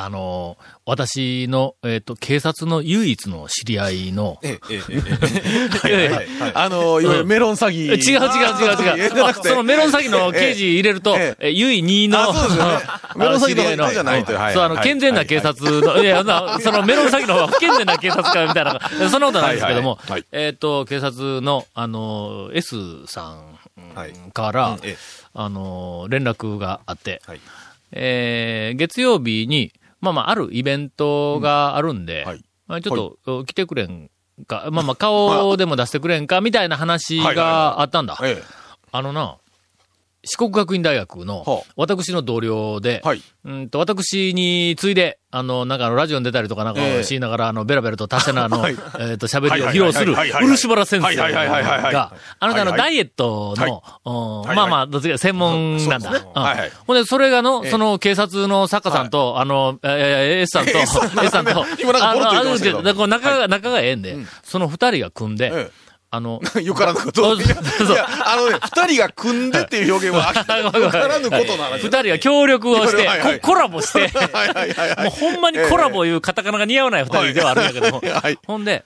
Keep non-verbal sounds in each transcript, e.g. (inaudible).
あのー私の、えっ、と、警察の唯一の知り合いの、ええ、ええ、え (laughs) いはいあの、いわゆるメロン詐欺。違う違う違う違う。(laughs) そのメロン詐欺の刑事入れると、ええ、ゆい2の、あそうですメロン詐欺の知り合い人じゃないとはいそう、あの、はい。健全な警察の、いや、なそのメロン詐欺の方は不健全な警察官みたいな、そんなことはないですけどもはいはい。はい、えっと、警察の、あの、S さんはい。からうんええ、あの、連絡があって、はい。えー月曜日に、まあまあ、あるイベントがあるんで、うん。はい。まあちょっと、来てくれんか、まあまあ、顔でも出してくれんか、みたいな話があったんだ。ええ。あのな、四国学院大学のはあ、私の同僚で、はい。うんと、私に次いで、あの、なんかあの、ラジオに出たりとかなんかええ。しながら、あの、ベラベラと達者なあの、(laughs) はい。えっと、喋りを披露する、漆原先生が、あなたのダイエットの、まあまあ、どっちか専門なんだ。ほんで、それがの、ええ。その警察の作家さんと、あの、えー S さんと、S さん S さんと、あのあるこう仲が、仲がええんで、その二人が組んで、えあの、え。(laughs) よからぬことそうを。いやあのね、二人が組んでっていう表現は、(laughs) よからぬことな話。二人が協力をして、ココラボして。(laughs) もうほんまにコラボいうカタカナが似合わない二人ではあるんやけども、はいほんで、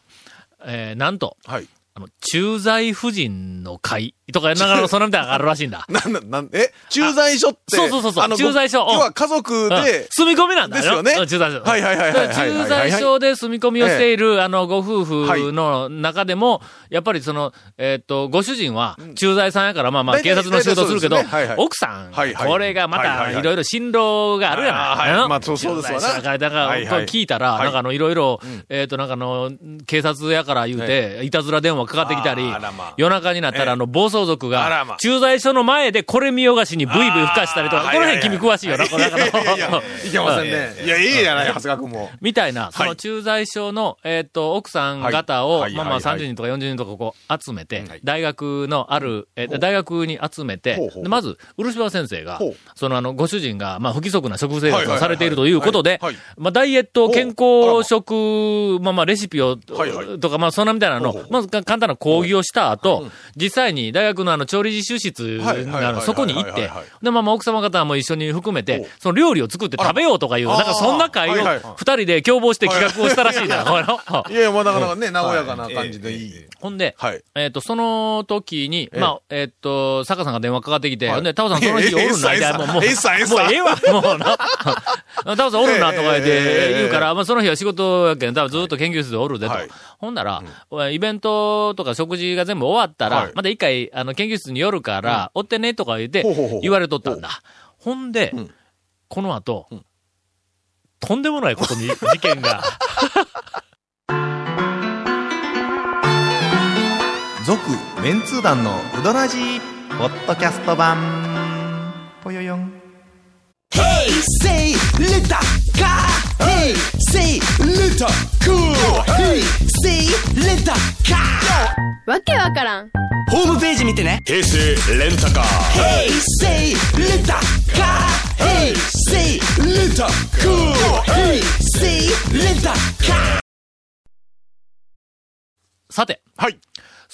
えーなんと、はい。あの、駐在婦人の会とか、ながらそんなみたいなのがあるらしいんだ。(laughs) なんだ、なん、え、駐在所って。そうそうそうそう。駐在所。うん要は家族うん。で、住み込みなんだですよね。うん駐在所。はいはいはいはいはいはい駐在所で住み込みをしている、あの、ご夫婦の中でも、やっぱりその、えっと、ご主人は、駐在さんやから、まあまあ、警察の仕事をするけど奥さん、これがまた、はいろいろ進路があるやない。まあそうそうですわな。駐在所だから、だから聞いたら、はい。なんかあの、いろいろ、えっと、なんかあの、警察やから言うて、いたずら電話かかってきたり夜中になったら、ええあの、暴走族があらまあ、駐在所の前でこれ見よがしにブイブイ吹かしたりとか、この辺君詳しいよな、これなんかいやいやいやのいけませんね。いや、いいじゃない、長谷川君も。みたいな、その駐在所の、えっ、と、奥さん方を、はいまあまあはいはい30人とか40人とかこう集めて、はい。大学のある、えー大学に集めてまず、漆原先生がそのあの、ご主人が、まあ不規則な食生活をされているということでまあダイエット、健康食、まあ。まあレシピを、とか、まあそんなみたいなのまず簡単な講義をした後、実際に大学のあの、調理実習室あるそこに行ってで、まあまあ奥様方も一緒に含めほてう、その料理を作って食べようとかいう、なんかそんな会を二人で共謀して企画をしたらしいな、いやいや、まあなかなかね、和やかな感じでいい。ほんで、はい。えっ、と、その時に、ええまあ、えっ、と、坂さんが電話かかってきて、はい。ほんで、タオさんその日おるん。だ、もう、もう、もうええわ、もうな。(laughs) タオさんおるな、とか言ってええ言うから、まあ、その日は仕事やけん、多分ずっと研究室でおるでと。はい。ほんなら、イベントとか食事が全部終わったら、はい。また一回、あの、研究室に寄るから、追ってね、とか言って言われとったんだ。ほんで、ん。この後、とんでもないことに、事件が。(laughs) 続メンツー団のウドラジーポッドキャスト版。ぽよよん Hey, say, let the car. Hey, say, わけわからん。ホームページ見てね。平成レタカー。平成レンタカー。平成レンタカー。平成レタカー。さて。はい。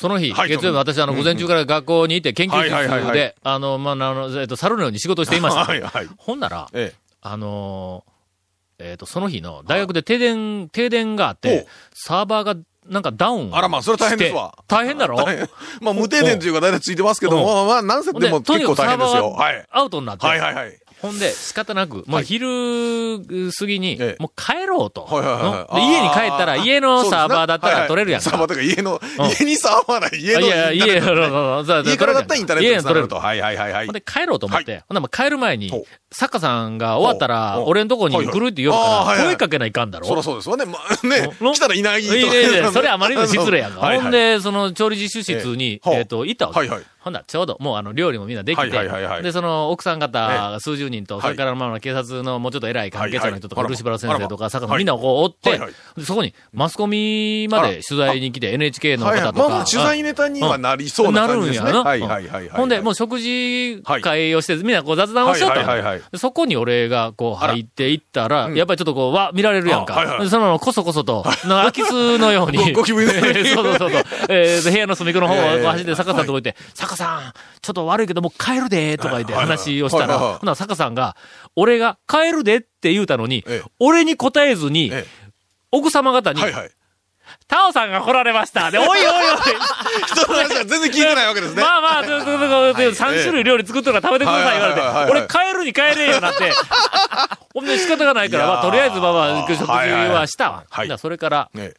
その日、はい月曜日、私、あの、午前中から学校にいて、研究室で、あの、まあ、あの、えっと、猿のように仕事をしていました。(laughs) はいはい。ほんなら、えあのーえっ、と、その日の、大学で停電、停電があって、サーバーが、なんかダウン。あらまあそれ大変ですわ大変だろ？え。まあ無停電というか大体ついてますけどうんも、まあまあ、なんせでも結構大変ですよ。はい。アウトになって、はいはいはい。ほんで、仕方なく、もう昼過ぎにええ、もう帰ろうと。家に帰ったら、家のサーバーだったら取れるやんか。サーバーとか家の、うん。家にサーバーない、家の。いや、家、の、家からだったらインターネット家に取れると。はいはいはいはい。ほん。で帰ろうと思って、ほんで帰る前に作家さんが終わったら、俺んとこに来るって言うから、声かけないかんだろ？そりゃそうですわね。まあねお、来たらいないと。いやいやいやそれあまりにも失礼やんか。(laughs) ほんで、その調理実習室に、えええっと、行ったわけ。はいはいほんならちょうど、もうあの、料理もみんなできて、で、その奥さん方が数十人と、い。それからまあ警察のもうちょっと偉い関係者の人とか、漆原先生とか、坂野みんなをこう追って、そこにマスコミまで取材に来て、NHK の。方とか、まあ、取材ネタにはなりそうな感じですね。なるんやな。はいはいはいはい。ほんで、もう食事会をして、みんなこう雑談をしよったんだはいはいはいはい。でそこに俺がこう入っていったら、やっぱりちょっとこう、わ、見られるやんか。その、こそこそと、空き巣のように。ごご気分でそうそうそうそう。えーで部屋の隅っこの方を走って、坂さんのとこ行って、坂さん、ちょっと悪いけどもう帰るで、とか言って話をしたら、ほな坂さんが、俺が帰るでって言うたのにええ、俺に答えずにえ、奥様方に。タオさんが来られました。で、おいおいおい。(laughs) 人の話は全然聞いてないわけですね。まあまあ、そうそうそうそう3種類料理作ってるから食べてください言われて俺帰るに帰れよなって。ほんで仕方がないから、まあとりあえずまあまあ、食事はしたわ。それから、ね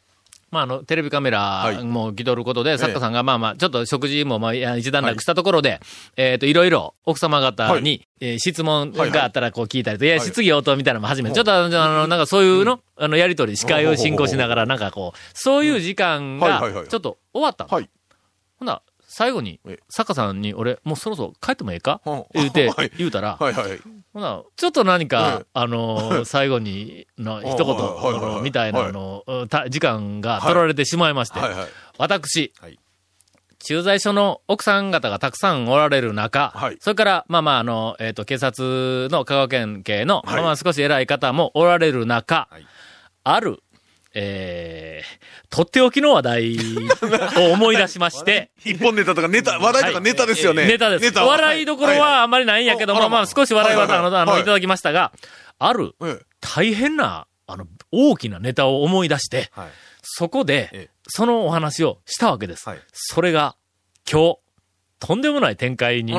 まああの、テレビカメラい。も来とることで、作家さんがまあまあ、ちょっと食事もまあ、一段落したところで、えっと、いろいろ奥様方に、えー質問があったらこう聞いたりと、いや、質疑応答みたいなのも始めて、ちょっとあの、なんかそういうの、あの、やりとり、司会を進行しながら、なんかこう、そういう時間がちょっと終わったの。はい。ほな、最後にえ、坂さんに、俺、もうそろそろ帰ってもええか？うん。言うて (laughs) はい、言うたら。ほな、ちょっと何かええ、あのー、最後に、の、一言、はいみたいなの、た時間が取られてしまいまして私はい、駐在所の奥さん方がたくさんおられる中はい、それから、まあまあ、あの、えっと、警察の香川県警の、はい。まあまあ少し偉い方もおられる中はい、ある、えー、とっておきの話題を思い出しまして、一本ネタとかネタ、話題とかネタですよね。ネタです。ネ笑いどころはあんまりないんやけども、はいはいまあ少し笑いは、はいはいあの、あの、はい。いただきましたが、あるええ。大変な、あの、大きなネタを思い出して、はい。そこでええ、そのお話をしたわけです。はい。それが、今日、とんでもない展開に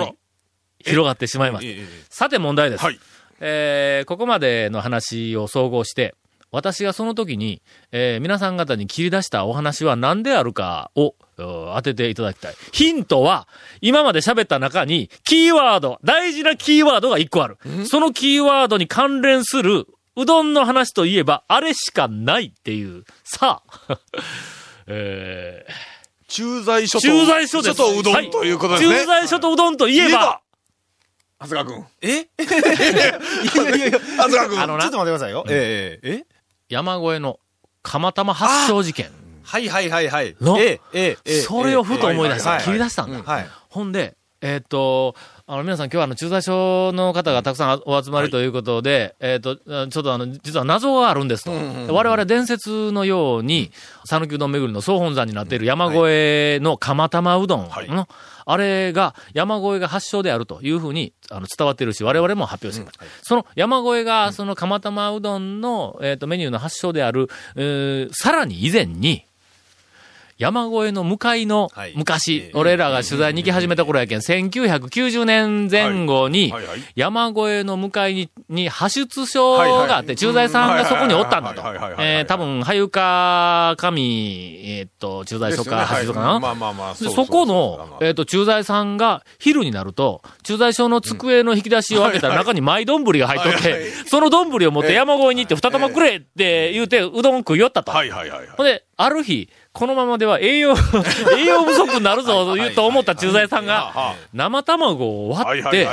広がってしまいました。さて問題です。はい。えーここまでの話を総合して、私がその時に、えー皆さん方に切り出したお話は何であるかをうん当てていただきたい。ヒントは、今まで喋った中に、キーワード、大事なキーワードが一個ある。そのキーワードに関連する、うどんの話といえば、あれしかないっていう。さあ、(laughs) え駐在所ー、と。駐在所です。所とうどはいんということですね。駐在所とうどんといえば、長谷川くん。え？(laughs) いやいやいや、長谷川くん。あのなちょっと待ってくださいよ。ええええ山越えの釜玉発祥事件。はいはいはいはい。のええええそれをふと思い出した。切り出したんだ。はい。ほんで、えーっと、あの、皆さん今日はあの、駐在所の方がたくさんお集まりということで、えーっと、あちょっとあの、実は謎があるんですと。我々伝説のように、讃岐うどん巡りの総本山になっている山越えの釜玉うどんの、はい。あれが山越えが発祥であるというふうにあの伝わっているし、我々も発表しています。その山越えが、その釜玉うどんの、えーっと、メニューの発祥である、えーさらに以前に、山越えの向かいのはい。昔、ええ。俺らが取材に行き始めた頃やけん、1990年前後に山越えの向かいに、に派出所があって、駐在さんがそこにおったんだと。えー多分、俳優か、神、えーっと、駐在所か、派出所かな。まあまあまあ、でそこの、えっ、と、駐在さんが昼になると、駐在所の机の引き出しを開けたら中にマイ丼が入っとって、その丼を持って山越えに行って二玉くれって言うて、うどん食いよったと。はいはいはいはい。ほんで、ある日、このままでは栄養、(laughs) 栄養不足になるぞ、と言うと思った駐在さんが、生卵を割って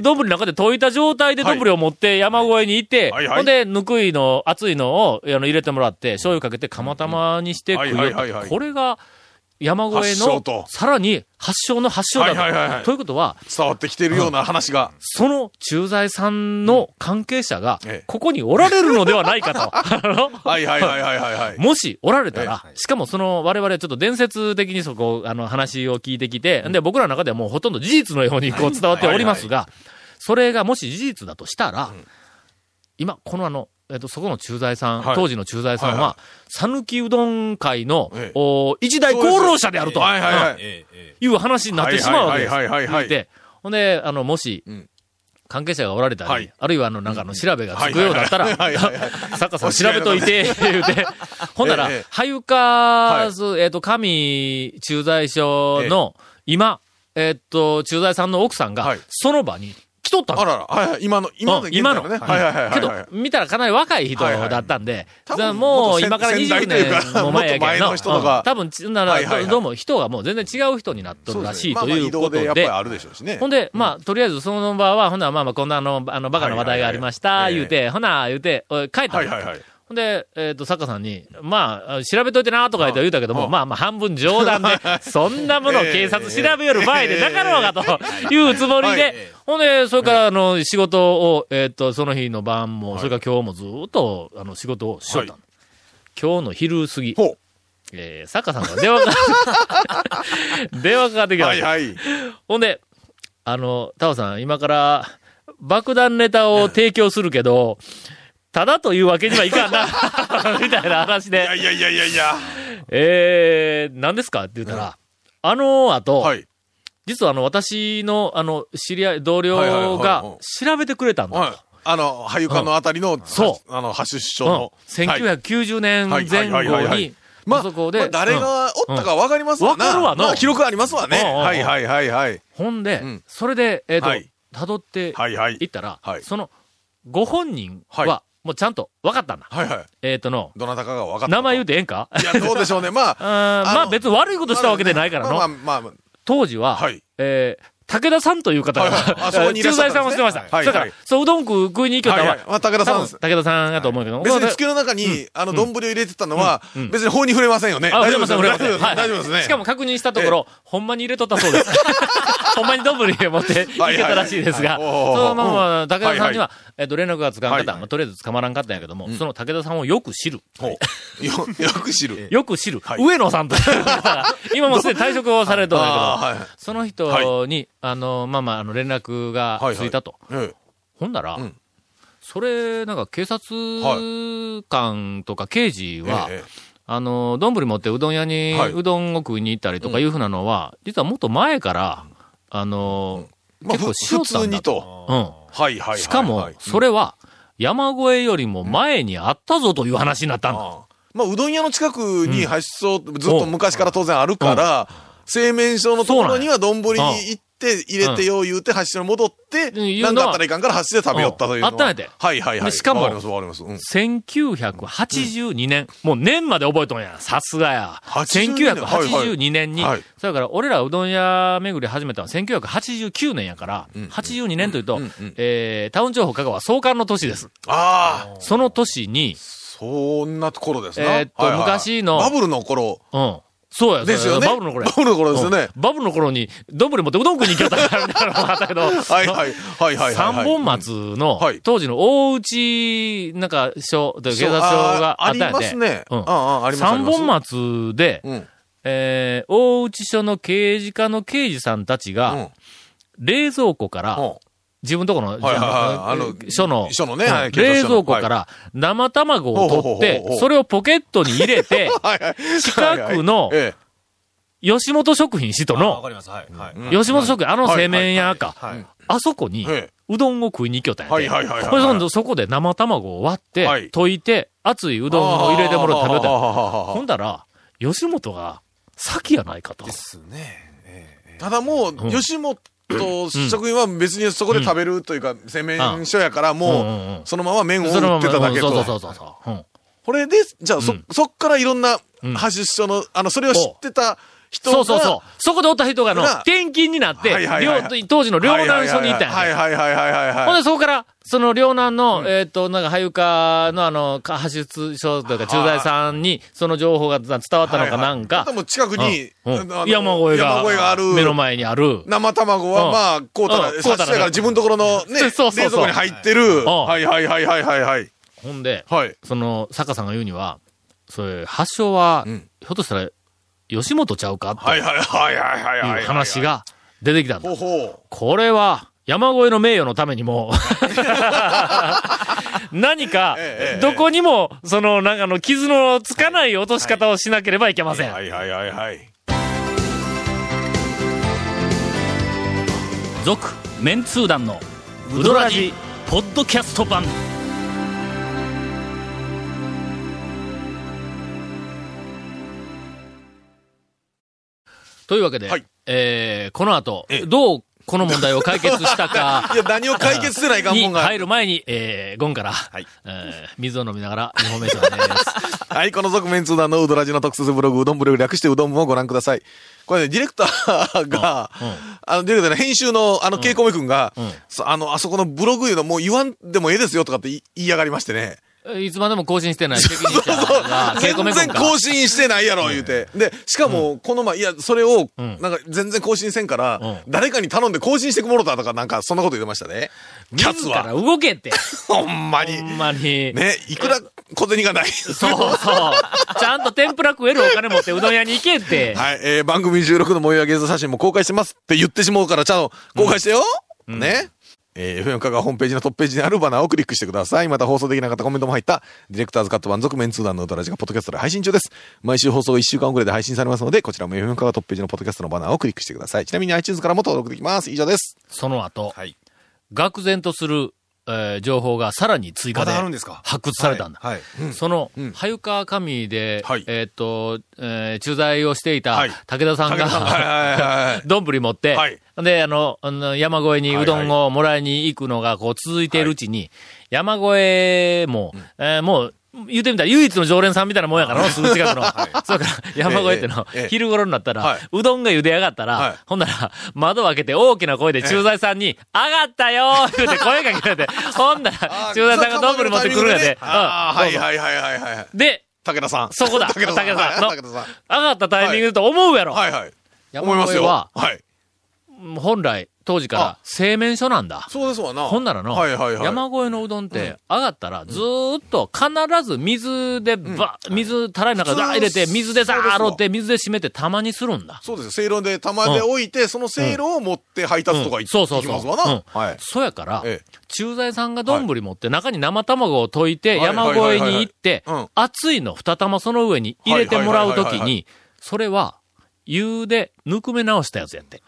丼の中で溶いた状態で丼を持って山越えに行って、ほんで、ぬくいの、熱いのをあの入れてもらって、醤油かけて釜玉にして食いよこれが、山越えのさらに発祥の発祥だと。はいはいはいはい。ということは、伝わってきているような話が。その駐在さんの関係者がええ、ここにおられるのではないかと。(laughs) はいはいはいはいはい。もしおられたら、しかもその我々ちょっと伝説的にそこ、あの話を聞いてきて、で、僕らの中ではもうほとんど事実のようにこう伝わっておりますが、それがもし事実だとしたら、今、このあの、えっと、そこの駐在さん、はい。当時の駐在さんはいはは、讃岐うどん会のええ、お一大功労者であると、はいはいはい。えええいう話になってしまうわけです。はいはいはいはいはいで、ほんで、あの、もしん、関係者がおられたり、はいあるいはあの、なんかあの、調べがつくようだったら、はいはいはいはいサッカーさん調べといて、言うて、ほんならええ、はゆか、えっと、上駐在所の、今、えっと、駐在さんの奥さんがはい、その場に来来とったの。あらら、はいはい、今の、今のうん今の。はいはいはいはい。けど、見たらかなり若い人はいはい。だったんで、多分じゃあもう今から先20代というか年も前やけど前の人とか。うん。多分、なら、はいはいはい。どうも人がもう全然違う人になっとるらしいということまあまああるでしょうしね。ほんで、まあ、とりあえずその場は、ほんならまあまあ、こんなあの、あの、バカな話題がありました、はいはいはい言うて、ほな、言うて、帰ったのはいはいはい。ほんで、えっ、と、作家さんに、まあ、調べといてなとか言って言うたけども、うん。まあまあ、半分冗談で、(laughs) そんなものを警察調べよる場合でなかろうがと (laughs) いうつもりで、はい。ほんで、それから、あの、仕事を、えっ、と、その日の晩も、それから今日もずっと、あの、仕事をしとったの、今日の昼過ぎ。えー、作家さんから電話が、電話かかってきました。(laughs) はいはい。ほんで、あの、タオさん、今から、爆弾ネタを提供するけど、ただというわけにはいかんな、(laughs) みたいな話で。いや、いやいやいや。いや。えー、何ですかって言ったら、あの後、はい。実はあの、私の、あの、知り合い、同僚はいはいはいがはい。調べてくれたんだと。はい。あの、俳優館のあたりの、そう。あの、ハッシュ首相うんの。はい。1990年前はいはいはい。後にはい、まあ、そこで、まあ誰うんがおったかわかりますわな。わかるわな。まあ記録ありますわね。うんうんうん。はいはいはいはい。ほんで、ん。それで、えっ、と、はい。辿ってはいはい。いったら、はい。その、ご本人はは、もうちゃんと分かったんだ。はいはい。えっ、との、どなたかが分かったと。名前言うてええんか？いや、どうでしょうね。まあ、あ (laughs) ーまあの別に悪いことしたわけでないからの。まあまあまあ、当時は、はいえー武田さんという方が、(laughs) 駐在さんをしてました。はいだから、はいそう、うどん食食いに行きよったのは、武田さんです。武田さんやと思うけど、別に机の中に、あの、丼を入れてたのは別に法に触れませんよね。大丈夫ですはい。大丈夫ですね。しかも確認したところ、ほんまに入れとったそうです。(laughs) ほんまに丼持って行けたらしいですが、そのまま、武田さんにはは、えっと、連絡がつかんかった、とりあえず捕まらんかったんやけども、その武田さんをよく知る。よ、よく知る。(laughs) よく知る。はい。上野さんと。いう方が、今もうすでに退職をされると思うけど、その人に、あの、まあまあ、あの、連絡がついたと。えほんなら、うん。それ、なんか警察官とか刑事は、ええあの、丼持ってうどん屋に、はい。うどんを食いに行ったりとかいうふうなのは、実はもっと前から、あの、まあ、結構しよったんだ通にと。うん。はいはいはい。しかもはい、それは、山越えよりも前にあったぞという話になったんだ。まあ、うどん屋の近くに発祥、ずっと昔から当然あるから、製麺所のところには丼に行って入れてよ言うて発祥に戻って、うんいう何のはかあったらいかんから発祥で食べよったというのは。うんあったんやてはいはいはい。でしかもわかりますわかります。うん1982年、もう年まで覚えとんや。さすがや。82年1982年に、はいはいそれから俺らうどん屋巡り始めたのは1989年やから、82年というと、えー、タウン情報香川創刊の年です。ああ、その年に、そんな頃ですな。えーっとはいはい昔のバブルの頃うん。そうや、ですよね。バブルの頃や。バブルの頃ですよね。うんバブルの頃に、丼持ってうどん食いに行きよったからみたいなのがあったけど、(laughs) はいはい。はいはいはい。三本松のはい、当時の大内、なんか、署、警察署があったんやありますね。うんあ三本。松で、うん。えー、大内署の刑事課の刑事さんたちが、うん。冷蔵庫から、うん自分とこの、はいはいはい。あの署の、署のねうんはい冷蔵庫から生卵を取ってう、それをポケットに入れて。(laughs) 近くのえ吉本食品使徒わの。吉本食品、あの製麺屋か、はい。あそこにえ、え。うどんを食いに行きよったんやて。はいはいはいそこで生卵を割って、はい。溶いて、熱いうどんを入れてもらって食べよったほんだら、吉本が先やないかと。ですね。ーただもう、ん。吉本食品は別にそこで食べるというか、製麺所やから、もうそのまま麺を売ってただけそうそうと。そうそう。うん。これで、じゃあ、そうん、そっからいろんなうん、発出所の、あの、それを知ってた人が、そうそうそう。そこでおった人があの、が転勤になって、はいはいはいはい両当時の両南署に行ったんやて。はいはいはいはいはいはい。ほんで、そこから、その両南の、えーっと、なんか、俳優課のあの、か発出所というか、駐在さんに、その情報が伝わったのかなんか、もう近くに、うん山越えが、山越えがある。目の前にある。生卵は、うんまあ、こうたら、うんさっきやから自分のところのね、冷そうそうそう蔵庫に入ってる。んはいはいはいはいはいはい。ほんで、はい。その、坂さんが言うには、それ、発祥は、うんひょっとしたら、吉本ちゃうかとはいう話。が出てきたんだこれは、山越えの名誉のためにも、(laughs) 何かどこにも、その、なんかあの、傷のつかない落とし方をしなければいけません。はいはいはいはい。続、メンツー団の、ウドラジ、ポッドキャスト版。というわけで、はいえーこの後ええ、どうこの問題を解決したか (laughs) い、や、何を解決せないかんもにんが。入る前に、えー、ゴンから、いえー水を飲みながら、インフォメーションです。(laughs) はい、この続面通談のうどらじの特設ブログ、うどんブログ略してうどん部をご覧ください。これね、ディレクターが、うんうんあの、ディレクターの編集の、あの、ケイコメ君が、んそあの、あそこのブログいうのもう言わんでもええですよとかって言い言いやがりましてね。いつまでも更新してない責任者が、稽古目全然更新してないやろ、言うて。で、しかも、この前、いや、それを、んなんか、全然更新せんからうん、誰かに頼んで更新してくもろたとか、なんか、そんなこと言ってましたね。キャッツ自らは。動けって。(laughs) ほんまに。ほんまに。ね、いくら小銭がない。そうそう。(laughs) ちゃんと天ぷら食えるお金持ってうどん屋に行けって。はい、えー、番組収録の模様やゲーム写真も公開してますって言ってしまうから、ちゃんと公開してよ、ね。えー、FM カがホームページのトップページにあるバナーをクリックしてください。また放送できなかったコメントも入った、ディレクターズカット版続面通談の歌ラジがポッドキャストで配信中です。毎週放送1週間遅れで配信されますので、こちらも FM カがトップページのポッドキャストのバナーをクリックしてください。ちなみに iTunes からも登録できます。以上です。その後、はい。愕然とする、えー情報がさらに追加で発掘されたんだ。はい。その、ん。はゆか神で、はい。えーっと、えー駐在をしていたはい。武田さんが、どん。ぶり持って、はい。で、あの、山越えにうどんをもらいに行くのがこう続いているうちに、山越えも、えーもう、言ってみたら唯一の常連さんみたいなもんやからの、すぐ近くの。そうから、山越えっての、昼頃になったら、はいうどんが茹で上がったら、はいほんなら、窓を開けて大きな声で駐在さんに、上がったよー言うて声かけられて、ほんなら、駐在さんがどんぶり持ってくるんやで。ああ、うんはいはいはいはいはい。で、武田さん。そこだ武田さん。武田さん。上がったタイミングでと思うやろ。はいはい。山思いますよ。はい。本来、当時から製麺所なんだ。そうですわな。ほんならの、はいはいはい。山越えのうどんって、上がったら、ずーっと必ず水でば、水、たらいの中ザー入れて、水でザー洗って、水で締めて、たまにするんだ。そうですよ。せいろで玉で置いて、そのせいろを持って配達とか行うんそうそうそう行きますわな。はい。そやから、ええ駐在さんが丼持って、中に生卵を溶いて、はい山越えに行って熱いの二玉その上に入れてもらうときに、それは、湯でぬくめ直したやつやって。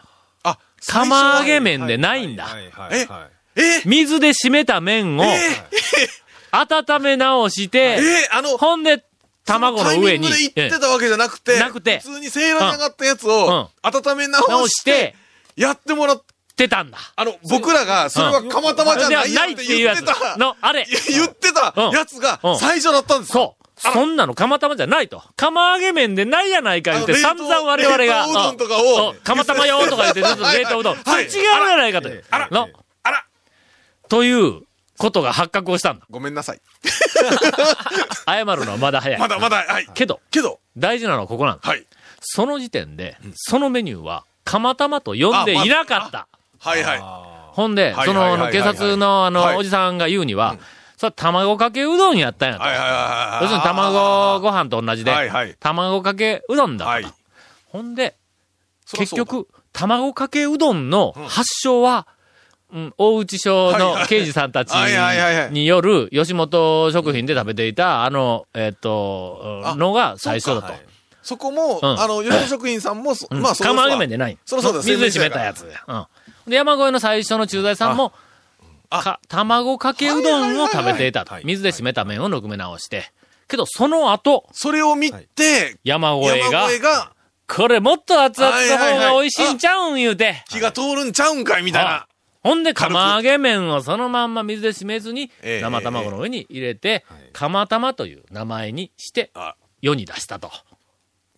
あ、釜揚げ麺でないんだ。えはい。え？水で締めた麺を、(laughs) 温め直して、え？あの、ほんで、卵の上に、そタイミングで行ってたわけじゃなくて、なくて普通にせいろに上がったやつうんを、温め直直し、してて、やってもらっってたんだ。あの、僕らが、それは釜玉じゃないってっていうやつ言ってた、の、あれ。(laughs) 言ってたやつがうん最初だったんですよ。そう。そんなの釜玉じゃないと。釜揚げ麺でないやないか言って、散々我々が。うどんとかをうん釜玉よとか言って、ずっと冷凍うどん。そはいれ違うやないかと。のあらということが発覚をしたんだ。ごめんなさい。謝るのはまだ早い。まだまだ、はい。けど、けど、大事なのはここなんだ。はい。その時点で、そのメニューは、釜玉と呼んでいなかった。はいはい。ほんで、その、警察の、あの、はいおじさんが言うには、それ卵かけうどんやったんやと。はいはいはい。要するに卵ご飯と同じで、はいはい卵かけうどんだと。はい。ほんで、そらそうだ、結局、卵かけうどんの発祥は、うん、大内署の刑事さんたちはいはいはいはいによる吉本食品で食べていた、あの、えっ、と、あのが最初だと。そこも、うんあの、吉野食品さんも、そうんまあ、釜揚げ麺でない。そらそうだ水で締めたやつ。うん。で、山越えの最初の駐在さんも、あか、卵かけうどんを食べていたと水で締めた麺をぬくめ直して。けど、その後、それを見て、山越えが山、越えがこれもっと熱々の方が美味しいんちゃうん言うて。火が通るんちゃうんかいみたいな。ほんで、釜揚げ麺をそのまんま水で締めずに、ええ生卵の上に入れて、釜玉という名前にしてあ、世に出したと。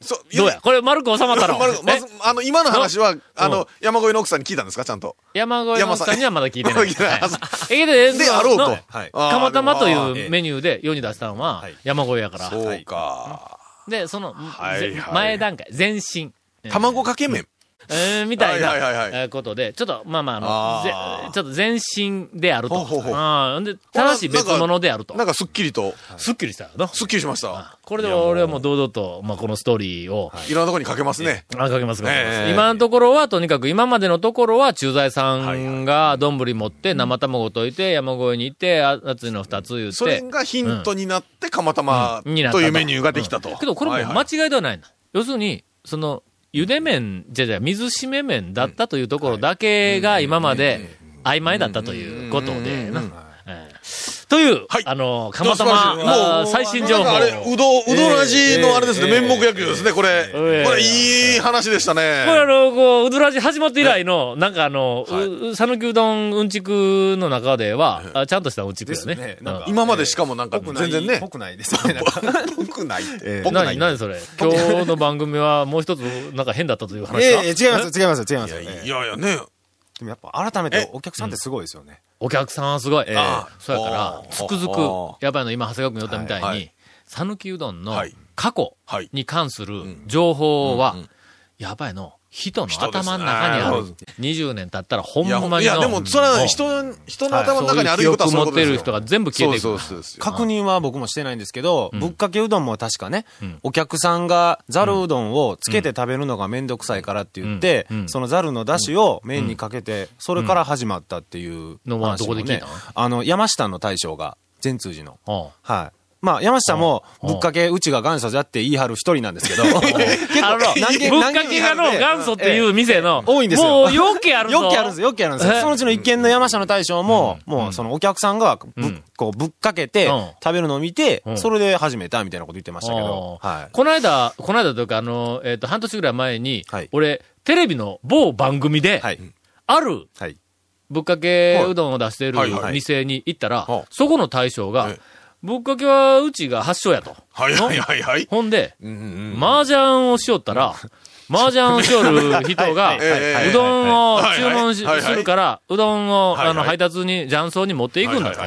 そうどうや？これ丸く収まったの？まず、まえ？ず、あの、今の話は、あうの、山越えの奥さんに聞いたんですか？ちゃんと。山越えのさんにはまだ聞いてない。えけど、で、あろうと。釜玉というメニューで世に出したのははい山越えやから。そうか。で、その、前段階、前進。卵かけ麺。えーみたいなことで、ちょっと、まあまあ、あのちょっと前進であると。ほうほで、ただし別物であると。なんかすっきりと、すっきりしたよな。すっきりしました。これで俺はもう堂々と、まあ、このストーリーを、いろんなとこにかけますね。あかけますかけますええ今のところは、とにかく今までのところは、駐在さんが丼持って生卵溶いて、山越えに行って、あ熱いの二つ言って。それがヒントになって、釜玉とというメニューができたと。けど、これも間違いではないな。要するに、その、茹で麺、じゃじゃ水締め麺だったというところだけが今まで曖昧だったということでな。ええという、はいあの、かまたま、最新情報あれ、うど、うどらじのあれですね、ええ面目野球ですね、これ。ええこれ、いい話でしたね。これあの、こう、うどらじ始まって以来の、なんかあの、う讃岐うどんうんちくの中では、あちゃんとしたうんちくよね。ですねなんか今までしかもなんか、全然ねぽ。くないですよね。僕 (laughs) ないって。ええな僕ない。に、なにそれ？(laughs) 今日の番組はもう一つ、なんか変だったという話か、ええ違います、違います、違います。いやいやね。でもやっぱ改めてお客さんってすごいですよね。お客さんはすごい。ええ。ああ。そうやからつくづあく、やっぱりの今、長谷川君言ったみたいに、讃岐うどんのはい。過去はい。に関する情報はやっぱりの、人の頭の中にある。あー。20年経ったら、ほんまにの。いやでも、それはうん人、人の頭の中にあることはそういうことですよ。持ってる人が全部消えていく。そうそうそうですよ。確認は僕もしてないんですけど、ん。ぶっかけうどんも確かね、ん。お客さんがざるうどんをつけて食べるのがめんどくさいからって言って、そのざるの出汁を麺にかけて、それから始まったっていうのはどこで聞いたの？あの、山下の大将が、善通寺の。うんはい。まあ、山下も、うん。ぶっかけうちが元祖じゃって言い張る一人なんですけど、(laughs) 結構何軒ぶっかけがの元祖っていう店の、多いんですよもう、よけあるぞ。よくあるんですよ、よくあるんですよ。えそのうちの一軒の山下の大将も、もうそのお客さんがぶ、うん。こうぶっかけてうん。食べるのを見て、うん。それで始めたみたいなこと言ってましたけど。この間、この間というか、あの、えっ、と、半年ぐらい前に、はい。俺、テレビの某番組で、はい。あるはい。ぶっかけうどんを出している店に行ったら、はいそこの大将が、えぶっかけはうちが発祥やと。はいはいはいはい。ほんで、麻雀をしよったら、(laughs) 麻雀をしよる人が、うどんをはい注文するから、うどんを、あの、配達に、雀荘に持っていくんだと。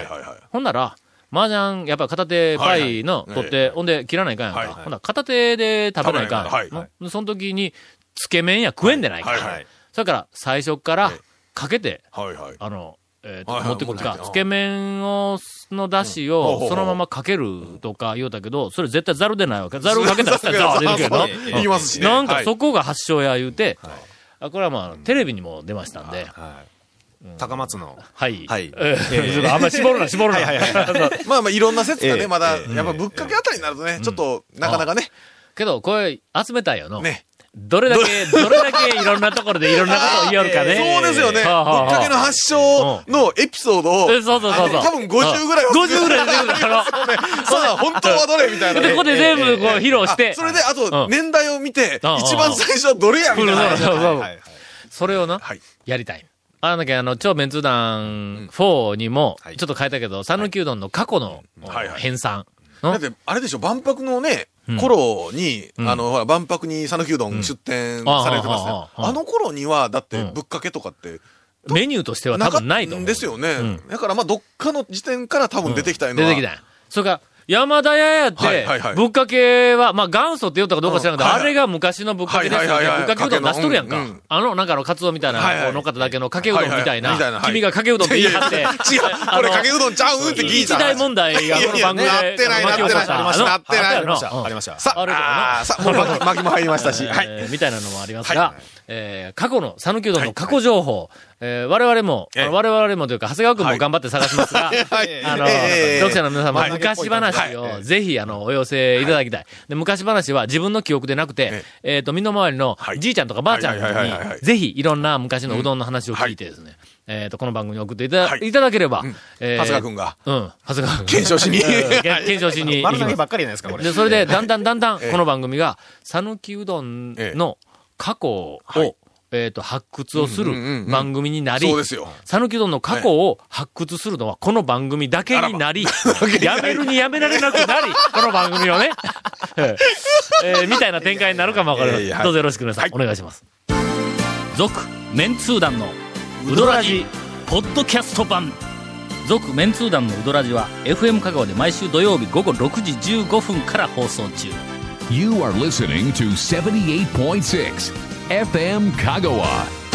ほんなら、麻雀、やっぱ片手パイの取って、ええほんで切らないかんやんか。ほんなら片手で食べないかん。その時に、つけ麺や食えんでないか。はいはいそれから、最初からええ、かけて、はいはい。あの、えー持ってくるか。つけ麺を、の出汁をそのままかけるとか言うたけど、それ絶対ザルでないわけ。(laughs) ザルをかけたらザル出るけど。言いますしね。なんかはいそこが発祥や言うて、あこれはまあ、テレビにも出ましたんで、はい。高松の。はい。はい。えー (laughs) ちょっとあんまり絞るな、絞るな。まあまあいろんな説がね、ええまだ、ええやっぱぶっかけあたりになるとね、ちょっと、なかなかね、けど、これ、集めたいよの。ね。どれだけ、どれ？だけいろんなところでいろんなことを言おるかね。(laughs) そうですよね。ぶっかけの発祥のエピソードを、えそうそうそう。多分50ぐらいは50ぐらい出てくる。(laughs) あの、さあ、本当はどれみたいなね。で、ここで全部こう披露してあ、それで、あうんと、年代を見て、うん一番最初はどれやみたいな。そうそうそれをな、はい。やりたい。あのだけあの、超メンツ団4にも、はいちょっと変えたけど、讃岐うどんの過去の編纂。だって、あれでしょ、万博のねうん、頃に、うん。あの、ほら、万博に讃岐うどん出店されてますね。あの頃には、だってうん、ぶっかけとかって、メニューとしては多分ないと思う。ですよね。うん。だから、まあ、どっかの時点から多分出てきたいのは。出てきたそれから、山田屋やって、ぶっかけは、まあ元祖って言ったかどうか知らんけど、あれが昔のぶっかけですよ、はいはいはいはい。ぶっかけうどん出しとるやんか。あの、なんかあの、カツオみたいな、こう乗っかっただけのかけうどんみたいな、君がかけうどんって言い張って、(laughs) 違う、これかけうどんちゃうんって聞いた。一大問題がこの番組でなってないなってない。なってない。あありました。うんありました。さあさあ、もう巻きも入りましたし。みたいなのもありますが、はえー過去の、讃岐うどんの過去情報、えー我々も、ええ。我々もというか、長谷川君も頑張って探しますが、(laughs) はい。あの、ええ。読者の皆様、はい。昔話をぜひ、あの、お寄せいただきたい。で、昔話は自分の記憶でなくて、えっと、身の回りのはい。じいちゃんとかばあちゃんはい。はい。はい。はい。はに、い。ぜひ、いろんな昔のうどんの話を聞いてですね、えっと、この番組に送っていたい。いただければ、えー長谷川君が。うん、長谷川君。検証しに。うん。検検証しに (laughs) 丸投げば。っかりじゃないですか、これ。で、それで、だんだんだんだん、ええ。この番組が、讃岐うどんの過去を、はいえっ、と、発掘をする番組になりそう、ですよ。讃岐うどんの過去を発掘するのはこの番組だけになり、やめるにやめられなくなり、この番組をね、え (laughs) えーみたいな展開になるかもわかりません。どうぞよろしく皆さん、はいお願いします。続、メンツー団のウドラジ、ポッドキャスト版。続、メンツー団のウドラジは、FM 香川で毎週土曜日午後6時15分から放送中。You are listening to 78.6 FM Kagawa.